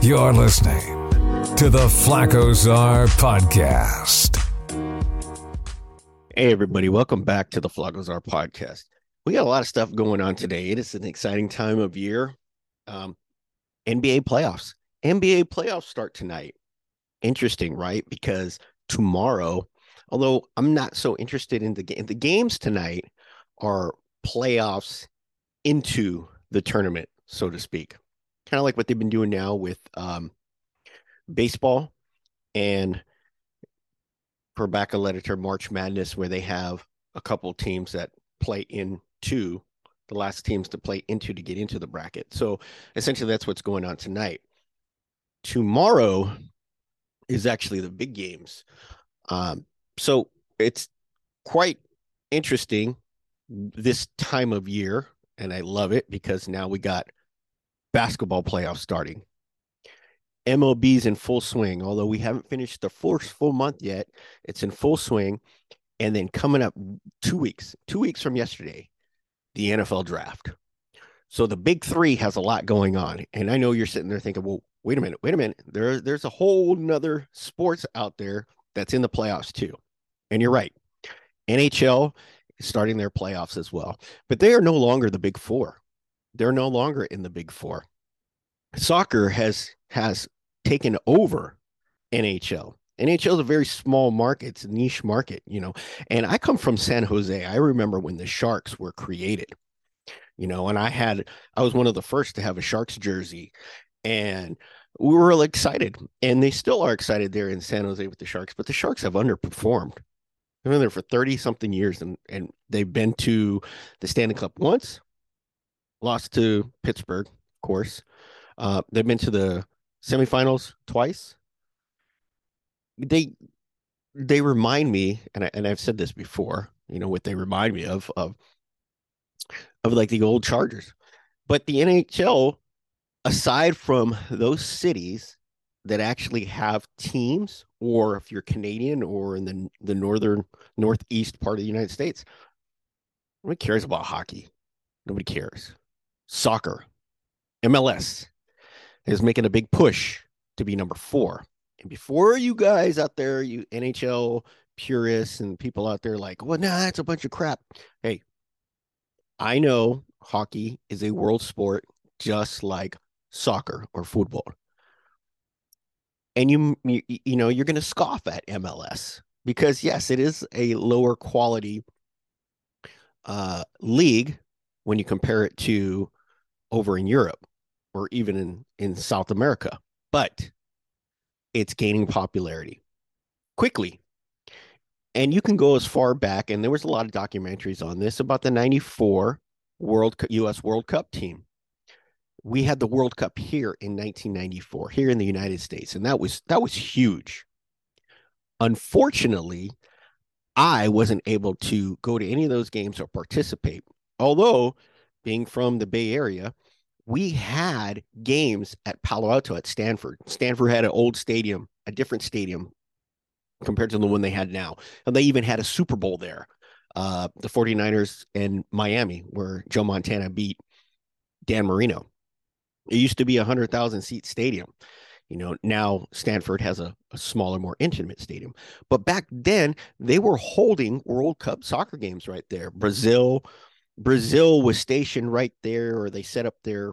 You're listening to the Flacco Czar podcast. Hey, everybody, welcome back to the Flacco Czar podcast. We got a lot of stuff going on today. It is an exciting time of year. Um, NBA playoffs. NBA playoffs start tonight. Interesting, right? Because tomorrow, although I'm not so interested in the game, the games tonight are playoffs into the tournament, so to speak kind of like what they've been doing now with um, baseball and for back a letter to March Madness, where they have a couple teams that play into the last teams to play into to get into the bracket. So essentially, that's what's going on tonight. Tomorrow is actually the big games. Um, so it's quite interesting this time of year, and I love it because now we got basketball playoffs starting. MLB's in full swing, although we haven't finished the first full month yet. It's in full swing. And then coming up two weeks, two weeks from yesterday, the NFL draft. So the big three has a lot going on. And I know you're sitting there thinking, well, wait a minute, wait a minute. There, there's a whole nother sports out there that's in the playoffs too. And you're right. NHL is starting their playoffs as well. But they are no longer the big four. They're no longer in the big four. Soccer has has taken over NHL. NHL is a very small market, it's a niche market, you know. And I come from San Jose. I remember when the Sharks were created, you know, and I had I was one of the first to have a Sharks jersey, and we were really excited. And they still are excited there in San Jose with the Sharks, but the Sharks have underperformed. They've been there for 30 something years and, and they've been to the Stanley Cup once, lost to Pittsburgh, of course. Uh, they've been to the semifinals twice. They they remind me, and I, and I've said this before. You know what they remind me of of of like the old Chargers, but the NHL, aside from those cities that actually have teams, or if you're Canadian or in the the northern northeast part of the United States, nobody cares about hockey. Nobody cares soccer, MLS is making a big push to be number four. And before you guys out there, you NHL purists and people out there like, well, nah, that's a bunch of crap. Hey, I know hockey is a world sport just like soccer or football. And you, you, you know, you're going to scoff at MLS because yes, it is a lower quality uh, league when you compare it to over in Europe or even in, in South America, but it's gaining popularity quickly. And you can go as far back, and there was a lot of documentaries on this about the 94 World US World Cup team. We had the World Cup here in 1994, here in the United States, and that was that was huge. Unfortunately, I wasn't able to go to any of those games or participate. Although being from the Bay Area, we had games at Palo Alto at Stanford. Stanford had an old stadium, a different stadium compared to the one they had now. And they even had a Super Bowl there. Uh, the 49ers and Miami, where Joe Montana beat Dan Marino. It used to be a 100,000 seat stadium. You know, now Stanford has a, a, smaller, more intimate stadium. But back then, they were holding World Cup soccer games right there. Brazil, Brazil was stationed right there, or they set up their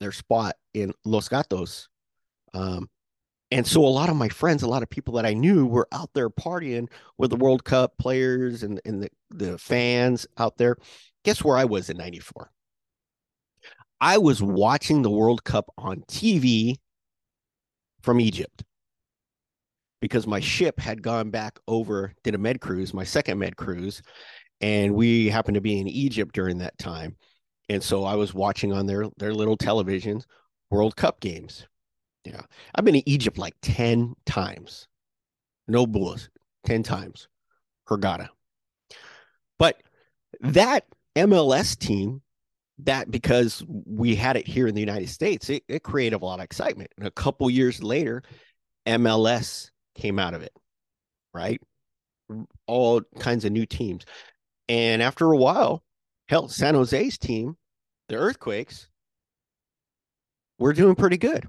their spot in Los Gatos. Um, and so a lot of my friends, a lot of people that I knew were out there partying with the World Cup players and, and the, the fans out there. Guess where I was in 94? I was watching the World Cup on TV from Egypt because my ship had gone back over, did a med cruise, my second med cruise, and we happened to be in Egypt during that time. And so I was watching on their their little televisions World Cup games. Yeah. I've been to Egypt like 10 times. No bullets. 10 times. Hurghada. But that MLS team, that because we had it here in the United States, it, it created a lot of excitement. And a couple years later, MLS came out of it, right? All kinds of new teams. And after a while, hell, San Jose's team, the Earthquakes, were doing pretty good.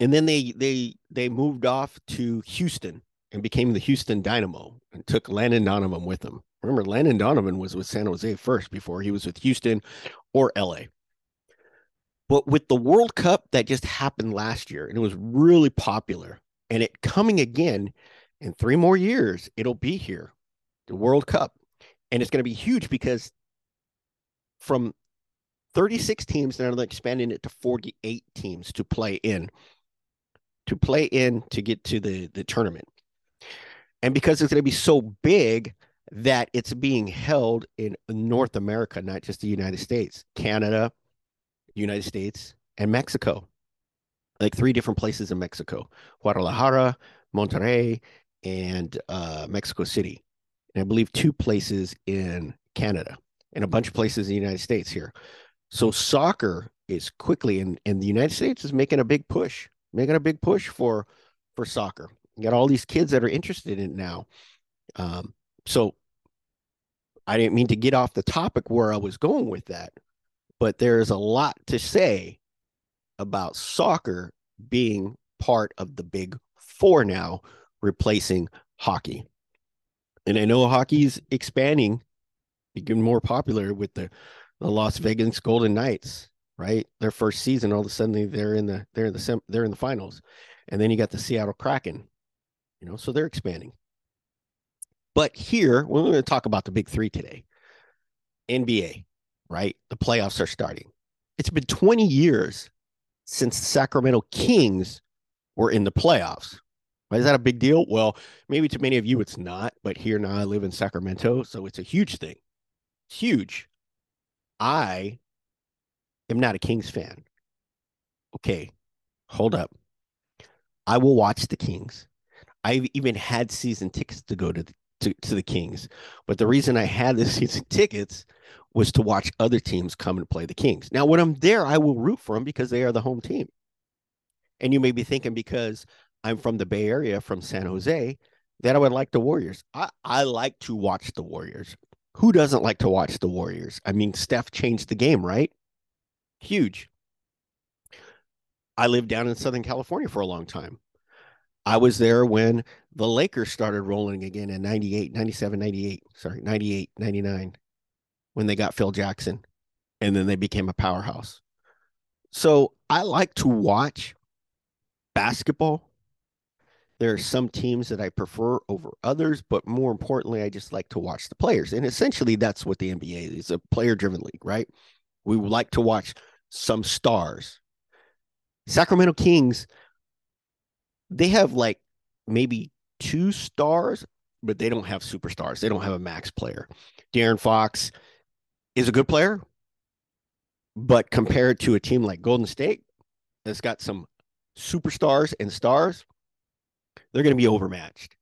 And then they they they moved off to Houston and became the Houston Dynamo and took Landon Donovan with them. Remember, Landon Donovan was with San Jose first before he was with Houston or LA. But with the World Cup that just happened last year, and it was really popular, and it coming again in three more years, it'll be here, the World Cup. And it's going to be huge because from 36 teams, they're expanding it to 48 teams to play in, to play in to get to the, the tournament. And because it's going to be so big that it's being held in North America, not just the United States, Canada, United States, and Mexico. Like three different places in Mexico Guadalajara, Monterrey, and uh, Mexico City. And I believe two places in Canada and a bunch of places in the United States here. So soccer is quickly and, and the United States is making a big push, making a big push for for soccer. You got all these kids that are interested in it now. Um, so I didn't mean to get off the topic where I was going with that, but there's a lot to say about soccer being part of the big four now, replacing hockey. And I know hockey's expanding, becoming more popular with the, the Las Vegas Golden Knights, right? Their first season, all of a sudden they're in the they're in the they're in the finals. And then you got the Seattle Kraken, you know, so they're expanding. But here, we're going to talk about the big three today. NBA, right? The playoffs are starting. It's been 20 years since the Sacramento Kings were in the playoffs. Is that a big deal? Well, maybe to many of you it's not, but here now I live in Sacramento, so it's a huge thing. It's huge. I am not a Kings fan. Okay, hold up. I will watch the Kings. I've even had season tickets to go to the, to, to the Kings. But the reason I had the season tickets was to watch other teams come and play the Kings. Now, when I'm there, I will root for them because they are the home team. And you may be thinking because I'm from the Bay Area, from San Jose, that I would like the Warriors. I, I like to watch the Warriors. Who doesn't like to watch the Warriors? I mean, Steph changed the game, right? Huge. I lived down in Southern California for a long time. I was there when the Lakers started rolling again in 98, 97, 98, sorry, 98, 99, when they got Phil Jackson and then they became a powerhouse. So I like to watch basketball. There are some teams that I prefer over others, but more importantly, I just like to watch the players. And essentially, that's what the NBA is a player driven league, right? We like to watch some stars. Sacramento Kings they have like maybe two stars, but they don't have superstars. They don't have a max player. De'Aaron Fox is a good player, but compared to a team like Golden State that's got some superstars and stars, they're going to be overmatched.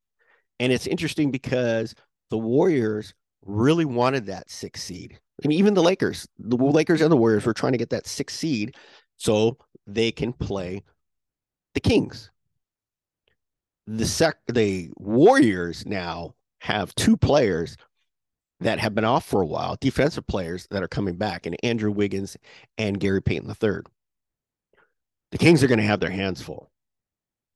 And it's interesting because the Warriors really wanted that six seed. I mean, even the Lakers, the Lakers and the Warriors were trying to get that six seed so they can play the Kings the sec the Warriors now have two players that have been off for a while, defensive players that are coming back, and Andrew Wiggins and Gary Payton III. The Kings are going to have their hands full.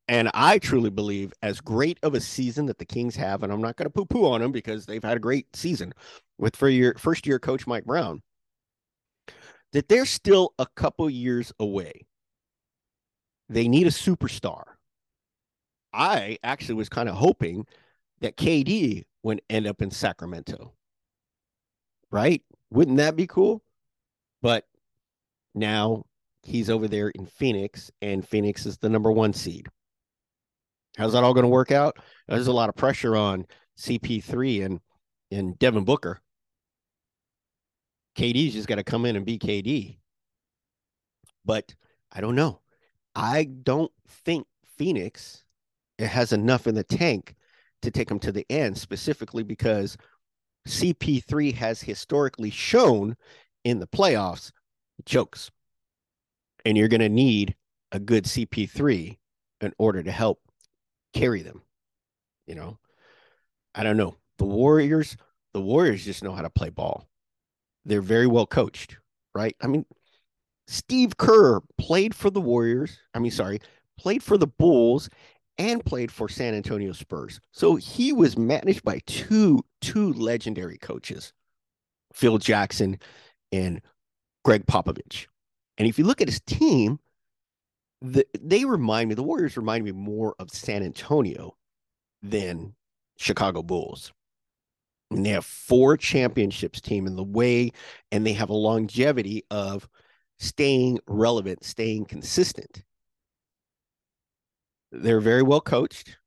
And I truly believe, as great of a season that the Kings have, and I'm not going to poo poo on them because they've had a great season with for your first year coach Mike Brown, that they're still a couple years away. They need a superstar. I actually was kind of hoping that KD would end up in Sacramento. Right? Wouldn't that be cool? But now he's over there in Phoenix, and Phoenix is the number one seed. How's that all going to work out? There's a lot of pressure on CP3 and and Devin Booker. KD's just got to come in and be KD. But I don't know. I don't think Phoenix it has enough in the tank to take them to the end, specifically because CP3 has historically shown in the playoffs chokes. And you're going to need a good CP3 in order to help carry them. You know, I don't know. The Warriors, the Warriors just know how to play ball. They're very well coached, right? I mean, Steve Kerr played for the Warriors. I mean, sorry, played for the Bulls and played for San Antonio Spurs. So he was managed by two two legendary coaches, Phil Jackson and Gregg Popovich. And if you look at his team, the, they remind me, the Warriors remind me more of San Antonio than Chicago Bulls. And they have four championships team in the way, and they have a longevity of staying relevant, staying consistent. They're very well coached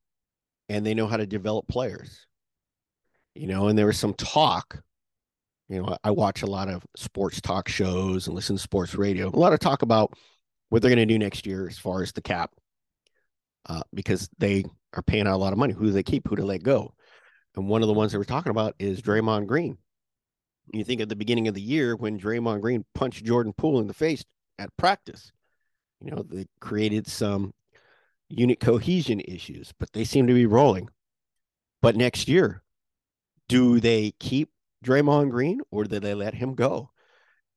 and they know how to develop players. You know, and there was some talk. You know, I watch a lot of sports talk shows and listen to sports radio. A lot of talk about what they're going to do next year as far as the cap, uh, because they are paying out a lot of money. Who do they keep? Who they let go? And one of the ones they were talking about is Draymond Green. You think at the beginning of the year when Draymond Green punched Jordan Poole in the face at practice, you know, they created some unit cohesion issues, but they seem to be rolling. But next year, do they keep Draymond Green or do they let him go?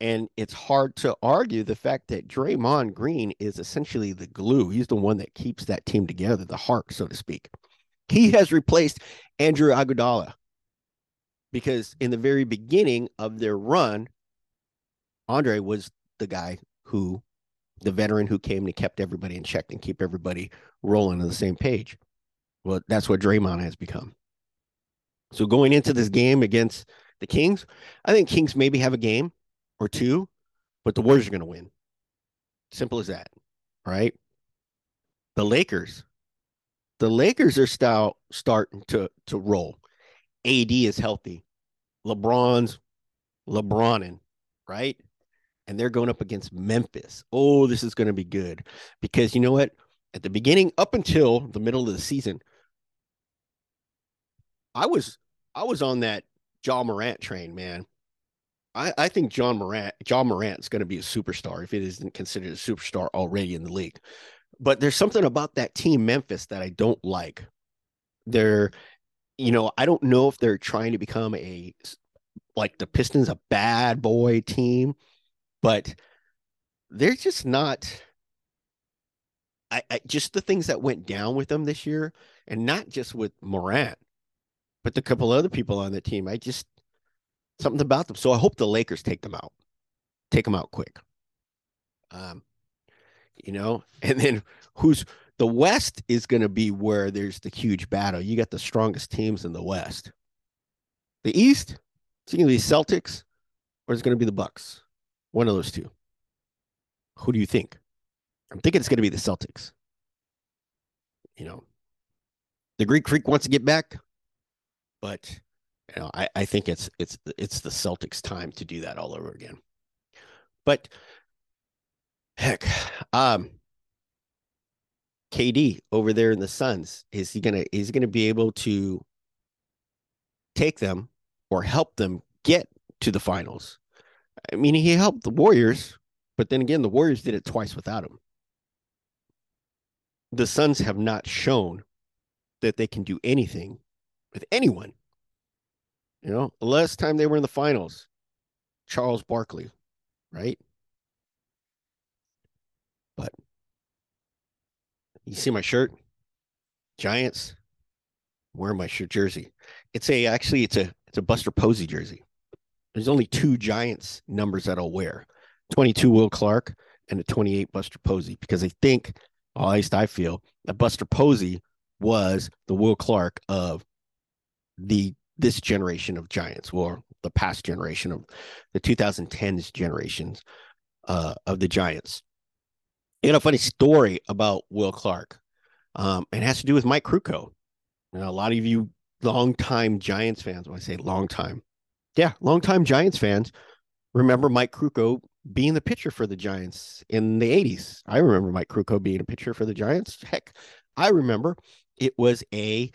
And it's hard to argue the fact that Draymond Green is essentially the glue. He's the one that keeps that team together, the heart, so to speak. He has replaced Andre Iguodala because in the very beginning of their run, Andre was the guy who, the veteran who came and kept everybody in check and keep everybody rolling on the same page. Well, that's what Draymond has become. So going into this game against the Kings, I think Kings maybe have a game or two, but the Warriors are going to win. Simple as that. Right. The Lakers, the Lakers are start, starting to to roll. AD is healthy. LeBron's LeBronin, right? And they're going up against Memphis. Oh, this is going to be good because you know what? At the beginning, up until the middle of the season, I was I was on that Ja Morant train, man. I, I think Ja Morant, Ja Morant is going to be a superstar if it isn't considered a superstar already in the league. But there's something about that team, Memphis, that I don't like. They're you know, I don't know if they're trying to become a like the Pistons, a bad boy team, but they're just not. I, I just the things that went down with them this year, and not just with Morant, but the couple other people on the team. I just something about them. So I hope the Lakers take them out, take them out quick. Um, you know, and then who's the West is going to be where there's the huge battle. You got the strongest teams in the West. The East, it's going to be Celtics or it's going to be the Bucks. One of those two. Who do you think? I'm thinking it's going to be the Celtics. You know, the Greek Freak wants to get back, but you know, I, I think it's it's it's the Celtics' time to do that all over again. But heck, um, KD over there in the Suns? Is he gonna is he gonna be able to take them or help them get to the finals? I mean, he helped the Warriors, but then again, the Warriors did it twice without him. The Suns have not shown that they can do anything with anyone. You know, the last time they were in the finals, Charles Barkley, right? But you see my shirt? Giants. Wearing my shirt jersey. It's a actually it's a it's a Buster Posey jersey. There's only two Giants numbers that I'll wear. 22 Will Clark and a 28 Buster Posey because I think, at least I feel, that Buster Posey was the Will Clark of the this generation of Giants, or the past generation of the 2010s generations uh, of the Giants. You know, a funny story about Will Clark. Um, it has to do with Mike Krukow. You know, a lot of you longtime Giants fans, when I say long time, yeah, longtime Giants fans remember Mike Krukow being the pitcher for the Giants in the 80s. I remember Mike Krukow being a pitcher for the Giants. Heck, I remember it was a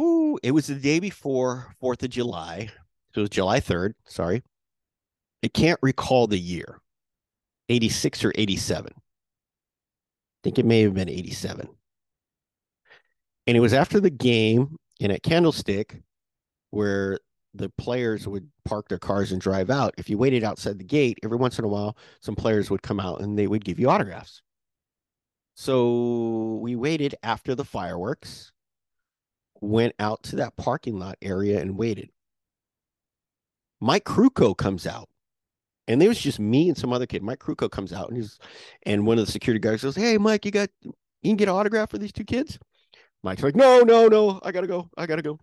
ooh, it was the day before 4th of July. So it was July 3rd, sorry. I can't recall the year. 86 or 87. I think it may have been 87. And it was after the game in a Candlestick where the players would park their cars and drive out. If you waited outside the gate, every once in a while, some players would come out and they would give you autographs. So we waited after the fireworks, went out to that parking lot area and waited. Mike Krukow comes out. And there was just me and some other kid. Mike Krukow comes out and he's and one of the security guards goes, Hey Mike, you got you can get an autograph for these two kids? Mike's like, No, no, no, I gotta go. I gotta go.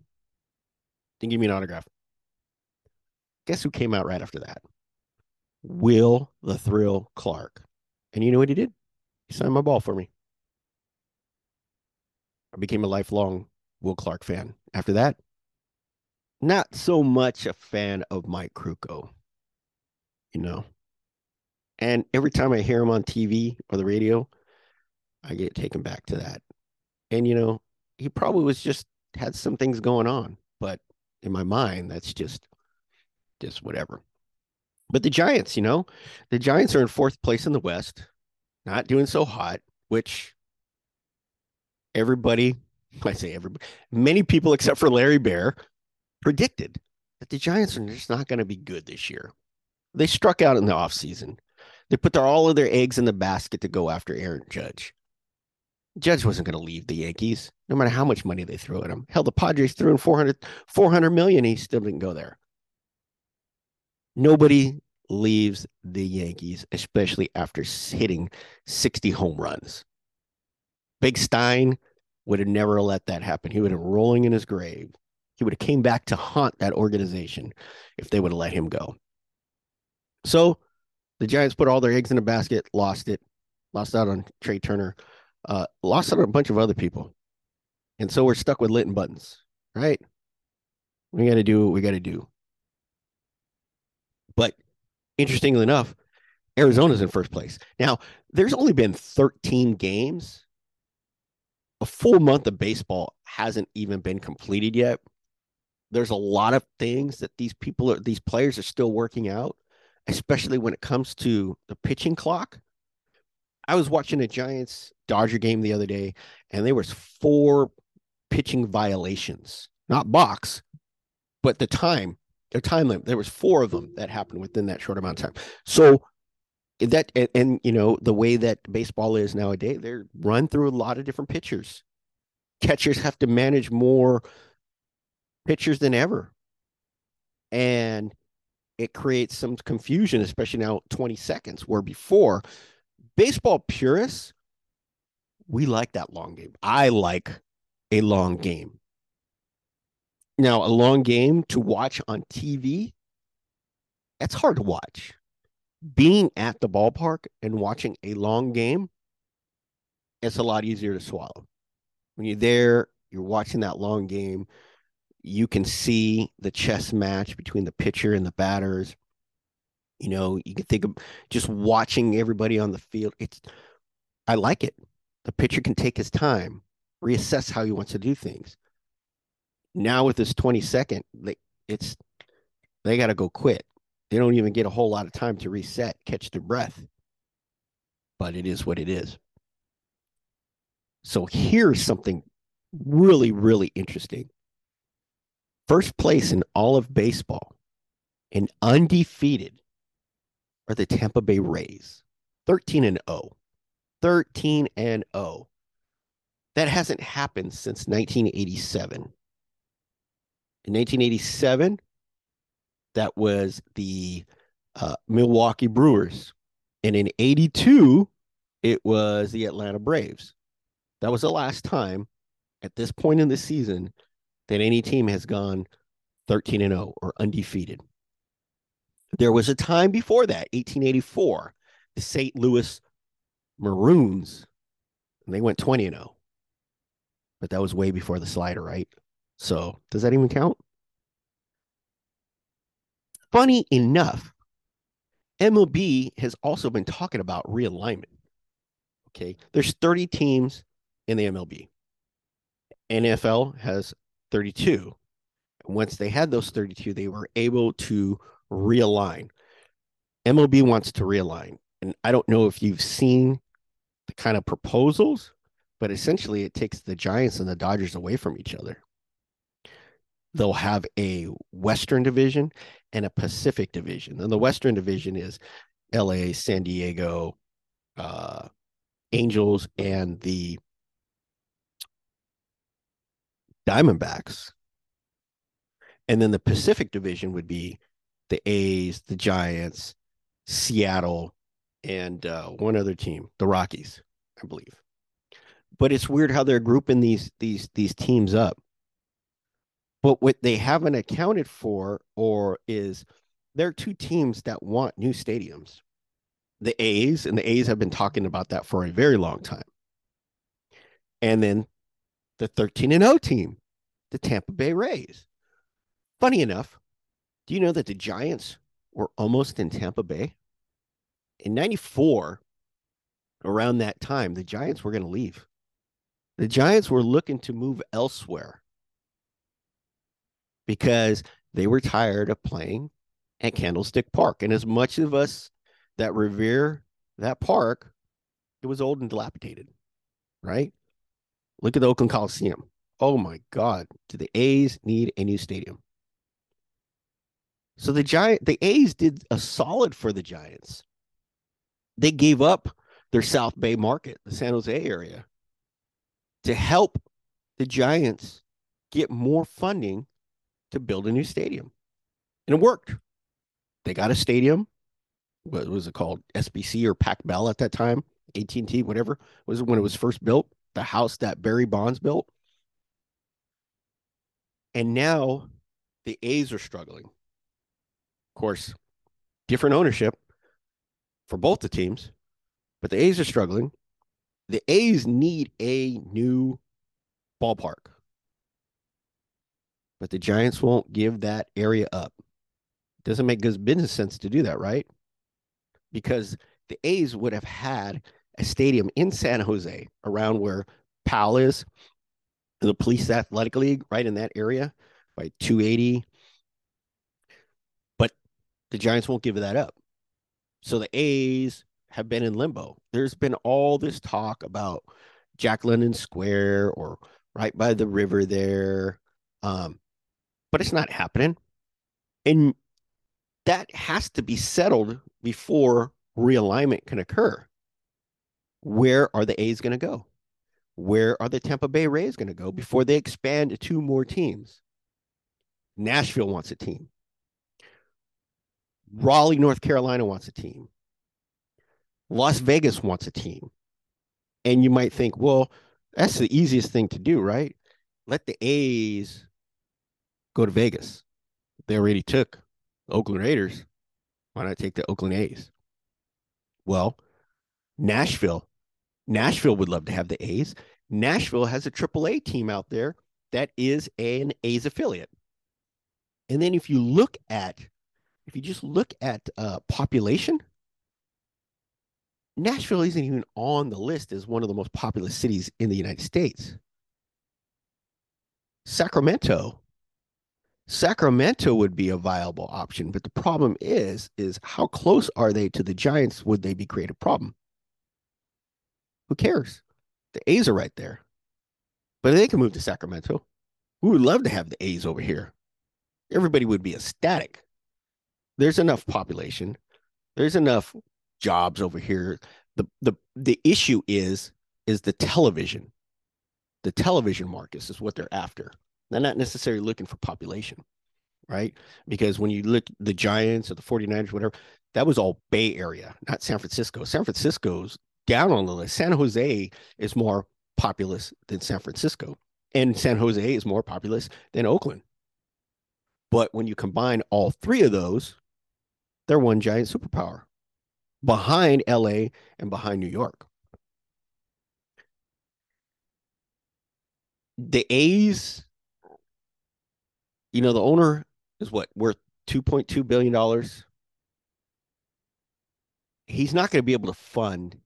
Didn't give me an autograph. Guess who came out right after that? Will the Thrill Clark. And you know what he did? He signed my ball for me. I became a lifelong Will Clark fan. After that, not so much a fan of Mike Krukow, you know. And every time I hear him on TV or the radio, I get taken back to that. And, you know, he probably was just had some things going on, but in my mind, that's just just whatever. But the Giants, you know, the Giants are in fourth place in the West, not doing so hot, which everybody, I say everybody, many people except for Larry Baer predicted that the Giants are just not going to be good this year. They struck out in the offseason. They put their, all of their eggs in the basket to go after Aaron Judge. Judge wasn't going to leave the Yankees, no matter how much money they threw at him. Hell, the Padres threw in 400, 400 million. He still didn't go there. Nobody leaves the Yankees, especially after hitting 60 home runs. Big Stein would have never let that happen. He would have rolling in his grave. He would have came back to haunt that organization if they would have let him go. So the Giants put all their eggs in a basket, lost it, lost out on Trea Turner, uh, lost out on a bunch of other people. And so we're stuck with Linton Buttons, right? We got to do what we got to do. But interestingly enough, Arizona's in first place. Now, there's only been 13 games. A full month of baseball hasn't even been completed yet. There's a lot of things that these people are, these players are still working out, especially when it comes to the pitching clock. I was watching a Giants Dodger game the other day, and there was four pitching violations, not box, but the time their time limit. There was four of them that happened within that short amount of time. So that and, and, you know the way that baseball is nowadays, they're run through a lot of different pitchers. Catchers have to manage more pitchers than ever, and it creates some confusion, especially now 20 seconds, where before baseball purists, we like that long game. I like a long game. Now, a long game to watch on TV, that's hard to watch. Being at the ballpark and watching a long game, it's a lot easier to swallow. When you're there, you're watching that long game, you can see the chess match between the pitcher and the batters. You know, you can think of just watching everybody on the field. It's I like it. The pitcher can take his time, reassess how he wants to do things now with this 20 second, they, it's they got to go quit. They don't even get a whole lot of time to reset, catch their breath. But it is what it is. So here's something really, really interesting. First place in all of baseball and undefeated are the Tampa Bay Rays, 13 and 0. 13 and 0. That hasn't happened since 1987. In 1987, that was the uh, Milwaukee Brewers. And in 82, it was the Atlanta Braves. That was the last time at this point in the season that any team has gone 13 and 0 or undefeated. There was a time before that, 1884, the St. Louis Maroons, and they went 20 and 0. But that was way before the slider, right? So does that even count? Funny enough, MLB has also been talking about realignment. Okay. There's 30 teams in the MLB. NFL has 32. And once they had those 32, they were able to realign. MLB wants to realign. And I don't know if you've seen the kind of proposals, but essentially it takes the Giants and the Dodgers away from each other they'll have a Western division and a Pacific division. And the Western division is LA, San Diego, uh, Angels, and the Diamondbacks. And then the Pacific division would be the A's, the Giants, Seattle, and uh, one other team, the Rockies, I believe. But it's weird how they're grouping these these these teams up. But what they haven't accounted for or is there are two teams that want new stadiums. The A's, and the A's have been talking about that for a very long time. And then the 13 and 0 team, the Tampa Bay Rays. Funny enough, do you know that the Giants were almost in Tampa Bay? In 94, around that time, the Giants were going to leave. The Giants were looking to move elsewhere because they were tired of playing at Candlestick Park. And as much of us that revere that park, it was old and dilapidated, right? Look at the Oakland Coliseum. Oh my God, do the A's need a new stadium? So the giant the A's did a solid for the Giants. They gave up their South Bay market, the San Jose area, to help the Giants get more funding to build a new stadium. And it worked. They got a stadium. What was it called? SBC or Pac Bell at that time? AT&T, whatever was when it was first built. The house that Barry Bonds built. And now the A's are struggling. Of course, different ownership for both the teams, but the A's are struggling. The A's need a new ballpark but the Giants won't give that area up. Doesn't make good business sense to do that, right? Because the A's would have had a stadium in San Jose around where Pal is, the Police Athletic League, right in that area by 280. But the Giants won't give that up. So the A's have been in limbo. There's been all this talk about Jack London Square or right by the river there. Um, but it's not happening. And that has to be settled before realignment can occur. Where are the A's going to go? Where are the Tampa Bay Rays going to go before they expand to two more teams? Nashville wants a team. Raleigh, North Carolina wants a team. Las Vegas wants a team. And you might think, well, that's the easiest thing to do, right? Let the A's go to Vegas. They already took Oakland Raiders. Why not take the Oakland A's? Well, Nashville. Nashville would love to have the A's. Nashville has a AAA team out there that is an A's affiliate. And then if you look at, if you just look at uh, population, Nashville isn't even on the list as one of the most populous cities in the United States. Sacramento Sacramento would be a viable option, but the problem is, is how close are they to the Giants? Would they be create a problem? Who cares? The A's are right there, but they can move to Sacramento. We would love to have the A's over here. Everybody would be ecstatic. There's enough population. There's enough jobs over here. The the the issue is is the television. The television market is what they're after. They're not necessarily looking for population, right? Because when you look the Giants or the 49ers, whatever, that was all Bay Area, not San Francisco. San Francisco's down on the list. San Jose is more populous than San Francisco, and San Jose is more populous than Oakland. But when you combine all three of those, they're one giant superpower behind LA and behind New York. The A's you know, the owner is what worth $2.2 billion. He's not going to be able to fund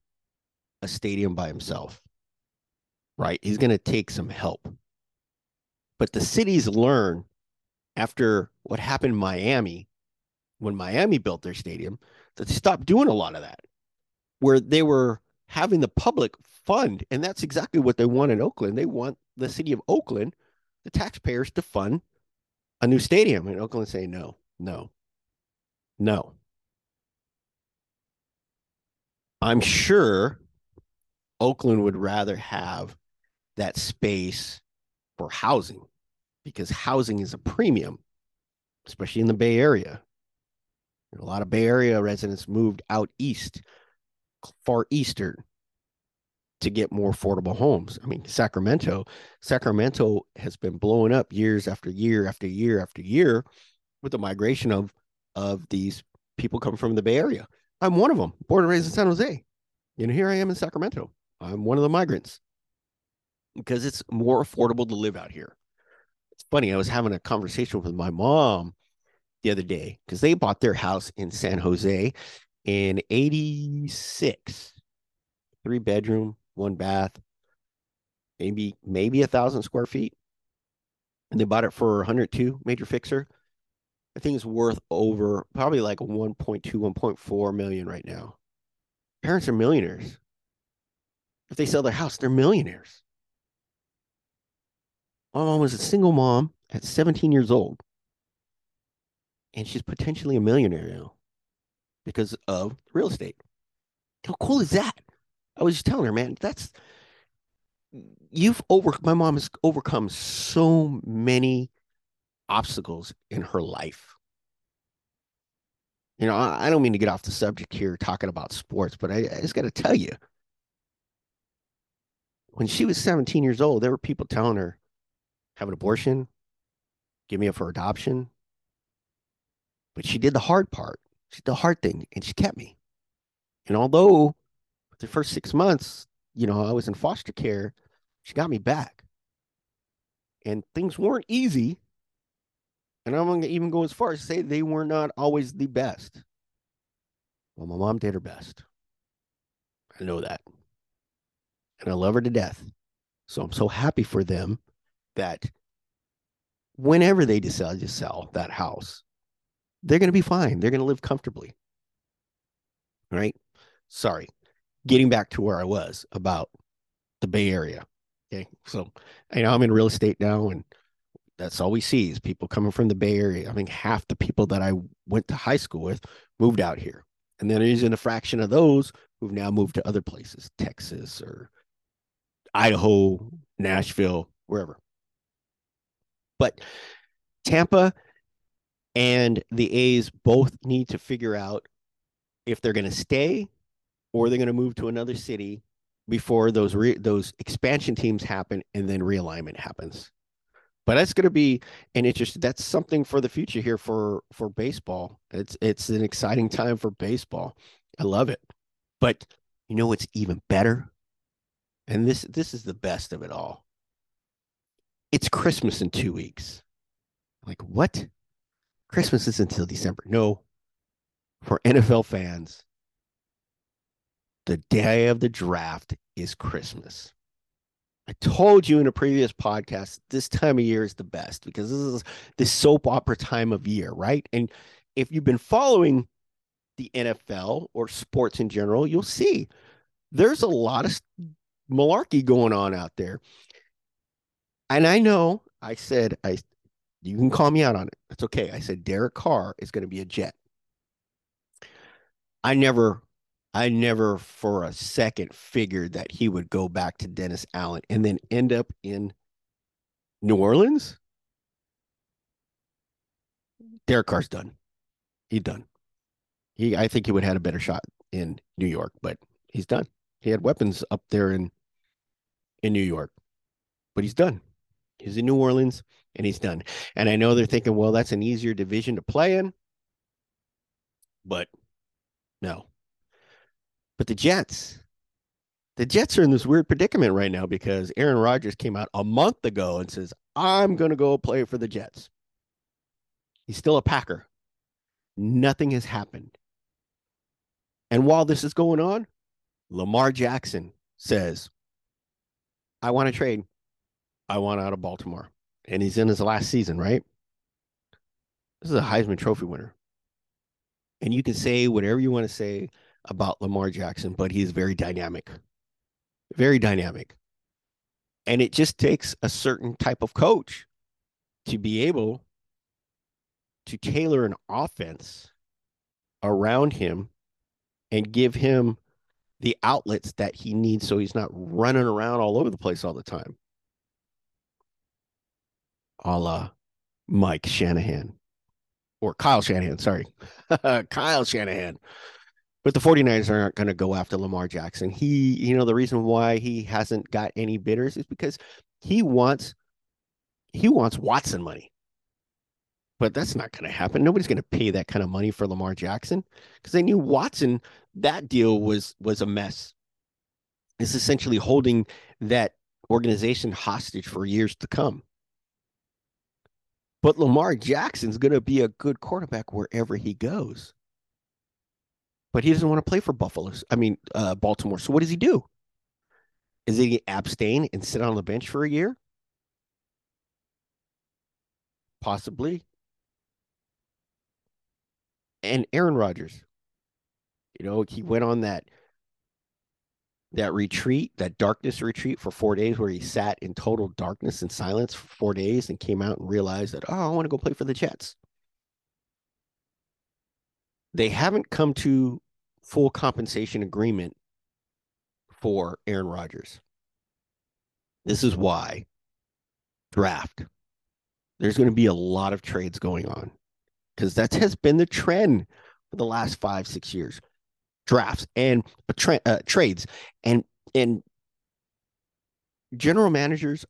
a stadium by himself, right? He's going to take some help. But the cities learn after what happened in Miami, when Miami built their stadium, that they stopped doing a lot of that, where they were having the public fund. And that's exactly what they want in Oakland. They want the city of Oakland, the taxpayers, to fund a new stadium. And Oakland say no, no, no. I'm sure Oakland would rather have that space for housing because housing is a premium, especially in the Bay Area. A lot of Bay Area residents moved out east, far eastern, to get more affordable homes. I mean, Sacramento, Sacramento has been blowing up years after year after year after year with the migration of of these people coming from the Bay Area. I'm one of them, born and raised in San Jose. And here I am in Sacramento. I'm one of the migrants because it's more affordable to live out here. It's funny. I was having a conversation with my mom the other day because they bought their house in San Jose in 86, three bedroom, one bath, maybe, maybe a thousand square feet. And they bought it for 102 major fixer. I think it's worth over probably like 1.2, 1.4 million right now. Parents are millionaires. If they sell their house, they're millionaires. My mom was a single mom at 17 years old and she's potentially a millionaire now because of real estate. How cool is that? I was just telling her, man, that's you've over my mom has overcome so many obstacles in her life. You know, I, I don't mean to get off the subject here talking about sports, but I, I just got to tell you, when she was 17 years old, there were people telling her, have an abortion, give me up for adoption, but she did the hard part. She did the hard thing and she kept me. And although the first six months, you know, I was in foster care, she got me back. And things weren't easy. And I'm going to even go as far as say they were not always the best. Well, my mom did her best. I know that. And I love her to death. So I'm so happy for them that whenever they decide to sell that house, they're going to be fine. They're going to live comfortably. Right? Sorry. Getting back to where I was about the Bay Area. Okay. So I know I'm in real estate now, and that's all we see is people coming from the Bay Area. I mean, half the people that I went to high school with moved out here. And then there's a fraction of those who've now moved to other places, Texas or Idaho, Nashville, wherever. But Tampa and the A's both need to figure out if they're going to stay or they're going to move to another city before those re- those expansion teams happen and then realignment happens. But that's going to be an interest. That's something for the future here for for baseball. It's it's an exciting time for baseball. I love it. But you know what's even better? And this this is the best of it all. It's Christmas in two weeks. Like what? Christmas is until December. No, for NFL fans, the day of the draft is Christmas. I told you in a previous podcast, this time of year is the best because this is the soap opera time of year, right? And if you've been following the NFL or sports in general, you'll see there's a lot of malarkey going on out there. And I know I said I you can call me out on it. That's okay. I said Derek Carr is going to be a Jet. I never, I never for a second figured that he would go back to Dennis Allen and then end up in New Orleans. Derek Carr's done. He's done. He, I think he would have had a better shot in New York, but he's done. He had weapons up there in in New York, but he's done. He's in New Orleans and he's done. And I know they're thinking, well, that's an easier division to play in. But no. But the Jets, the Jets are in this weird predicament right now because Aaron Rodgers came out a month ago and says, I'm going to go play for the Jets. He's still a Packer. Nothing has happened. And while this is going on, Lamar Jackson says, I want to trade. I want out of Baltimore. And he's in his last season, right? This is a Heisman Trophy winner. And you can say whatever you want to say about Lamar Jackson, but he is very dynamic. Very dynamic. And it just takes a certain type of coach to be able to tailor an offense around him and give him the outlets that he needs so he's not running around all over the place all the time. A la Mike Shanahan or Kyle Shanahan, sorry. Kyle Shanahan. But the 49ers aren't going to go after Lamar Jackson. He, you know, the reason why he hasn't got any bidders is because he wants he wants Watson money. But that's not going to happen. Nobody's going to pay that kind of money for Lamar Jackson because they knew Watson that deal was was a mess. It's essentially holding that organization hostage for years to come. But Lamar Jackson's going to be a good quarterback wherever he goes. But he doesn't want to play for Buffalo. I mean, uh, Baltimore. So what does he do? Is he abstain and sit on the bench for a year? Possibly. And Aaron Rodgers. You know, he went on that that retreat, that darkness retreat for four days where he sat in total darkness and silence for four days and came out and realized that, oh, I want to go play for the Jets. They haven't come to full compensation agreement for Aaron Rodgers. This is why draft. There's going to be a lot of trades going on because that has been the trend for the last five, six years drafts and tra- uh, trades and and general managers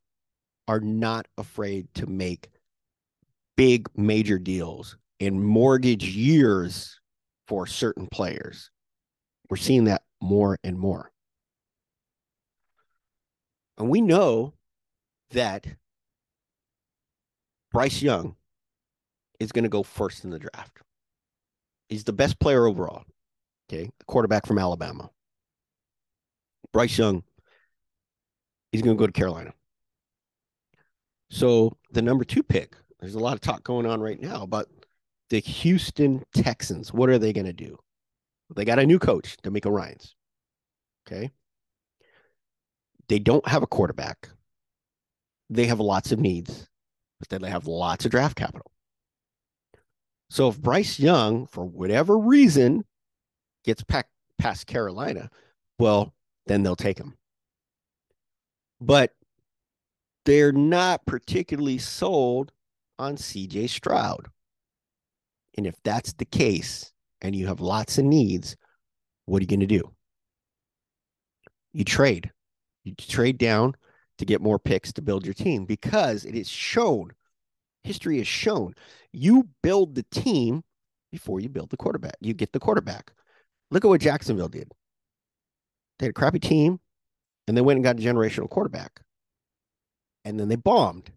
are not afraid to make big major deals and mortgage years for certain players we're mm-hmm. seeing that more and more and we know that Bryce Young is going to go first in the draft. He's the best player overall. Okay, the quarterback from Alabama. Bryce Young, he's going to go to Carolina. So the number two pick, there's a lot of talk going on right now about the Houston Texans. What are they going to do? They got a new coach, DeMeco Ryans. Okay. They don't have a quarterback. They have lots of needs, but then they have lots of draft capital. So if Bryce Young, for whatever reason, gets past Carolina, well, then they'll take him. But they're not particularly sold on CJ Stroud. And if that's the case, and you have lots of needs, what are you going to do? You trade. You trade down to get more picks to build your team because it is shown, history has shown, you build the team before you build the quarterback. You get the quarterback. Look at what Jacksonville did. They had a crappy team and they went and got a generational quarterback. And then they bombed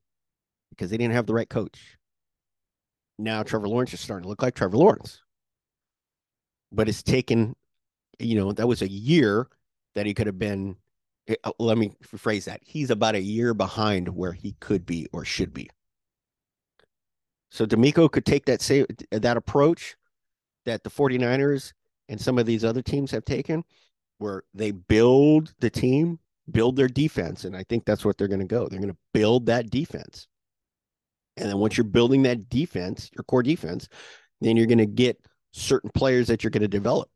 because they didn't have the right coach. Now Trevor Lawrence is starting to look like Trevor Lawrence. But it's taken, you know, that was a year that he could have been. Eh, uh, let me rephrase that. He's about a year behind where he could be or should be. So DeMeco could take that same that approach that the 49ers and some of these other teams have taken where they build the team, build their defense. And I think that's what they're going to go. They're going to build that defense. And then once you're building that defense, your core defense, then you're going to get certain players that you're going to develop.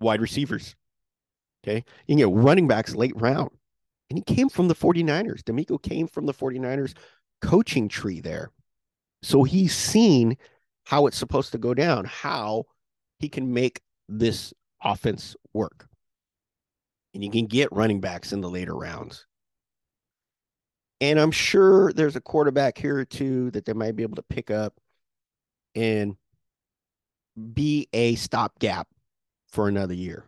Wide receivers. Okay. You can get running backs late round. And he came from the 49ers. DeMeco came from the 49ers coaching tree there. So he's seen how it's supposed to go down, how he can make this offense work. And you can get running backs in the later rounds. And I'm sure there's a quarterback here or two that they might be able to pick up and be a stopgap for another year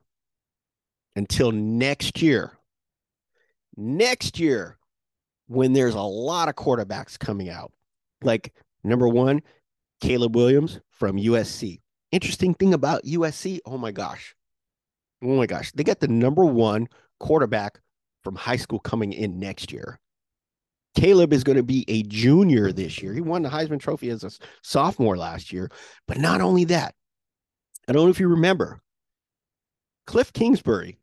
until next year. Next year, when there's a lot of quarterbacks coming out, like number one, Caleb Williams from USC. Interesting thing about USC, oh my gosh. Oh my gosh. They got the number one quarterback from high school coming in next year. Caleb is going to be a junior this year. He won the Heisman Trophy as a sophomore last year. But not only that, I don't know if you remember, Cliff Kingsbury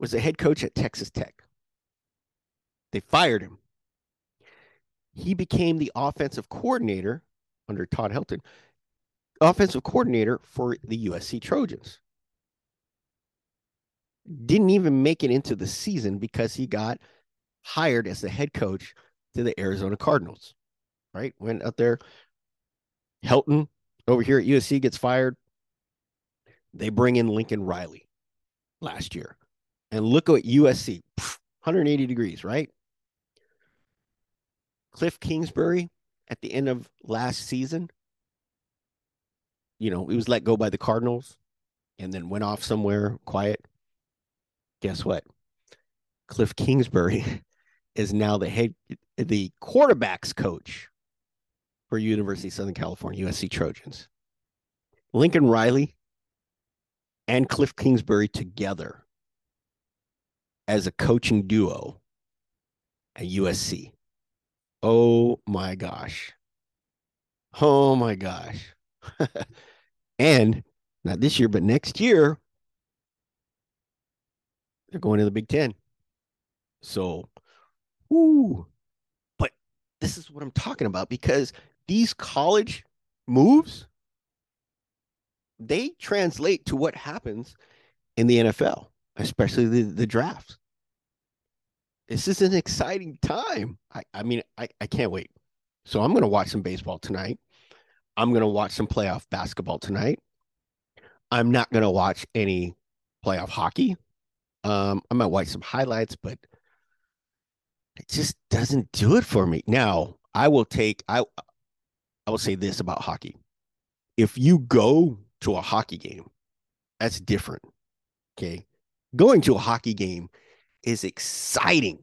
was the head coach at Texas Tech. They fired him. He became the offensive coordinator under Todd Helton, offensive coordinator for the USC Trojans. Didn't even make it into the season because he got hired as the head coach to the Arizona Cardinals. Right? Went out there. Helton over here at USC gets fired. They bring in Lincoln Riley last year. And look at USC 180 degrees, right? Cliff Kingsbury at the end of last season, you know, he was let go by the Cardinals and then went off somewhere quiet. Guess what? Cliff Kingsbury is now the head, the quarterbacks coach for University of Southern California, USC Trojans. Lincoln Riley and Cliff Kingsbury together as a coaching duo at USC. Oh my gosh. Oh my gosh. and not this year, but next year, they're going to the Big Ten. So, ooh, but this is what I'm talking about because these college moves, they translate to what happens in the NFL, especially the, the drafts this is an exciting time. I, I mean, I, I can't wait. So I'm going to watch some baseball tonight. I'm going to watch some playoff basketball tonight. I'm not going to watch any playoff hockey. Um, I might watch some highlights, but it just doesn't do it for me. Now, I will take I I will say this about hockey. If you go to a hockey game, that's different. Okay. Going to a hockey game is exciting.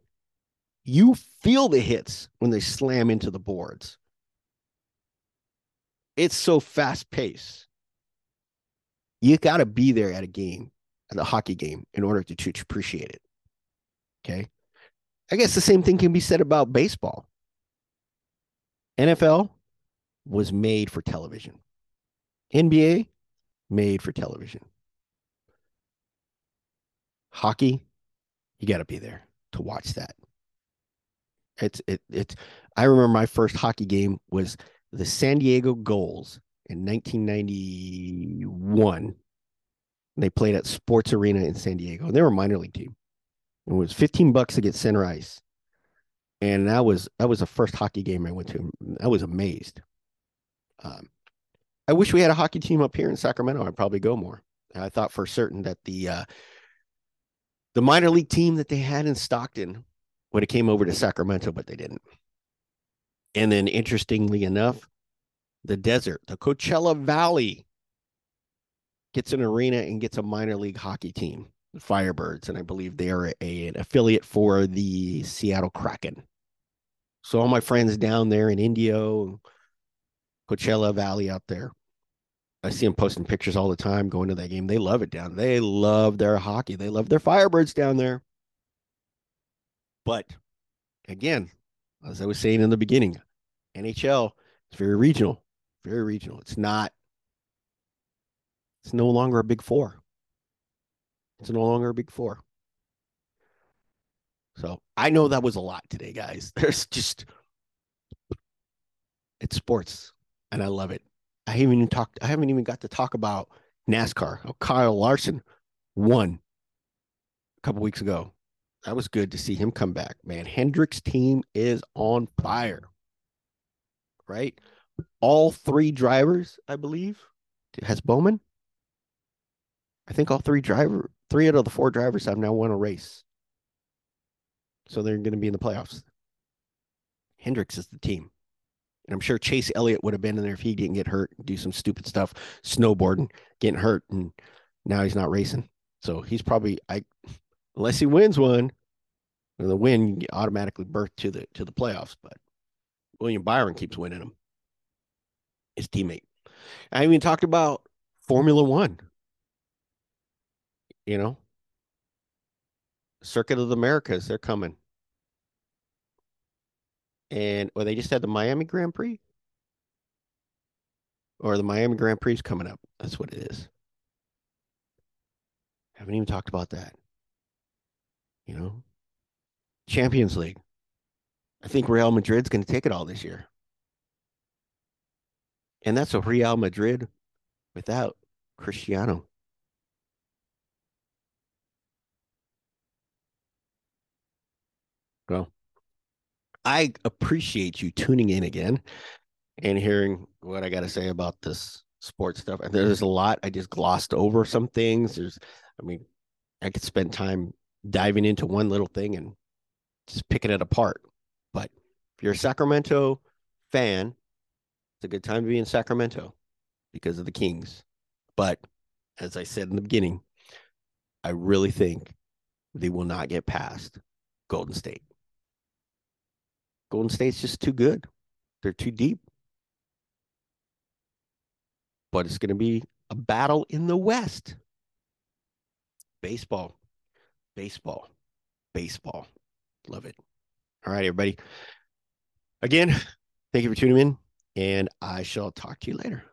You feel the hits when they slam into the boards. It's so fast paced. You got to be there at a game, at a hockey game, in order to, to appreciate it. Okay. I guess the same thing can be said about baseball. NFL was made for television. NBA made for television. Hockey you got to be there to watch that. It's it it's. I remember my first hockey game was the San Diego Gulls in 1991. They played at Sports Arena in San Diego. And they were a minor league team. It was 15 bucks to get center ice. And that was that was the first hockey game I went to. I was amazed. Um, I wish we had a hockey team up here in Sacramento. I'd probably go more. I thought for certain that the uh, the minor league team that they had in Stockton when it came over to Sacramento, but they didn't. And then, interestingly enough, the desert, the Coachella Valley, gets an arena and gets a minor league hockey team, Firebirds, and I believe they are a, an affiliate for the Seattle Kraken. So all my friends down there in Indio, Coachella Valley out there, I see them posting pictures all the time going to that game. They love it down. They love their hockey. They love their Firebirds down there. But again, as I was saying in the beginning, NHL is very regional, very regional. It's not, it's no longer a big four. It's no longer a big four. So I know that was a lot today, guys. There's just, it's sports and I love it. I haven't even talked. I haven't even got to talk about NASCAR. Oh, Kyle Larson won a couple weeks ago. That was good to see him come back. Man, Hendrick's team is on fire. Right, all three drivers, I believe, has Bowman. I think all three driver, three out of the four drivers have now won a race. So they're going to be in the playoffs. Hendricks is the team. And I'm sure Chase Elliott would have been in there if he didn't get hurt, do some stupid stuff, snowboarding, getting hurt, and now he's not racing. So he's probably I unless he wins one, the win automatically berth to the to the playoffs. But William Byron keeps winning them. His teammate. I even talked about Formula One. You know, Circuit of the Americas, they're coming and well, they just had the Miami Grand Prix, or the Miami Grand Prix is coming up. That's what it is. Haven't even talked about that. You know, Champions League. I think Real Madrid's going to take it all this year. And that's a Real Madrid without Cristiano. Well, I appreciate you tuning in again and hearing what I got to say about this sports stuff. And there's a lot. I just glossed over some things. There's, I mean, I could spend time diving into one little thing and just picking it apart. But if you're a Sacramento fan, it's a good time to be in Sacramento because of the Kings. But as I said in the beginning, I really think they will not get past Golden State. Golden State's just too good. They're too deep. But it's going to be a battle in the West. Baseball, baseball, baseball. Love it. All right, everybody. Again, thank you for tuning in, and I shall talk to you later.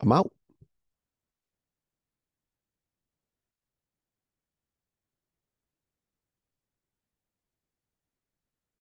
I'm out.